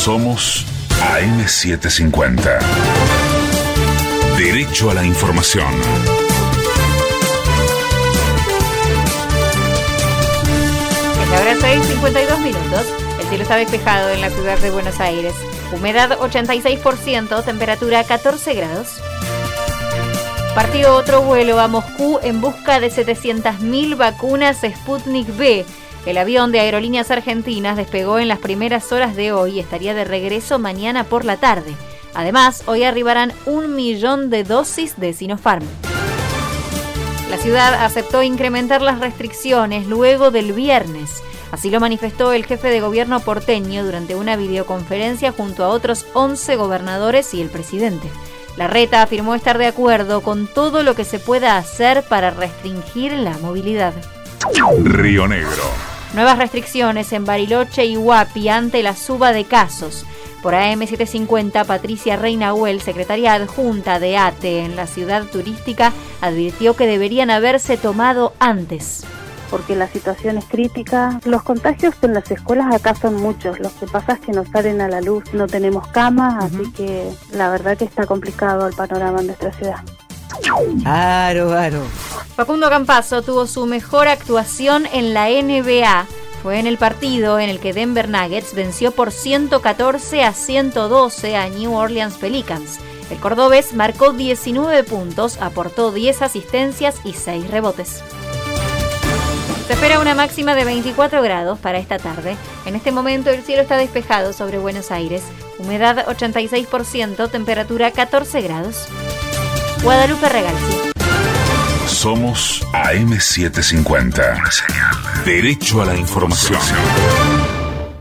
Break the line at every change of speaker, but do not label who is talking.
Somos AM750. Derecho a la información.
Es la hora 6, 52 minutos. El cielo está despejado en la ciudad de Buenos Aires. Humedad 86%, temperatura 14 grados. Partido otro vuelo a Moscú en busca de 700.000 vacunas Sputnik V. El avión de Aerolíneas Argentinas despegó en las primeras horas de hoy y estaría de regreso mañana por la tarde. Además, hoy arribarán un millón de dosis de Sinopharm. La ciudad aceptó incrementar las restricciones luego del viernes. Así lo manifestó el jefe de gobierno porteño durante una videoconferencia junto a otros 11 gobernadores y el presidente. La reta afirmó estar de acuerdo con todo lo que se pueda hacer para restringir la movilidad.
Río Negro.
Nuevas restricciones en Bariloche y Huapi ante la suba de casos. Por AM750, Patricia Reinahuel, secretaria adjunta de ATE en la ciudad turística, advirtió que deberían haberse tomado antes
porque la situación es crítica. Los contagios en las escuelas acá son muchos, lo que pasa es que no salen a la luz, no tenemos camas, así que la verdad que está complicado el panorama en nuestra ciudad.
Claro, claro.
Facundo Campazo tuvo su mejor actuación en la NBA. Fue en el partido en el que Denver Nuggets venció por 114 a 112 a New Orleans Pelicans. El cordobés marcó 19 puntos, aportó 10 asistencias y 6 rebotes. Se espera una máxima de 24 grados para esta tarde. En este momento el cielo está despejado sobre Buenos Aires. Humedad 86%, temperatura 14 grados. Guadalupe Regalci.
Somos AM750. Derecho a la información.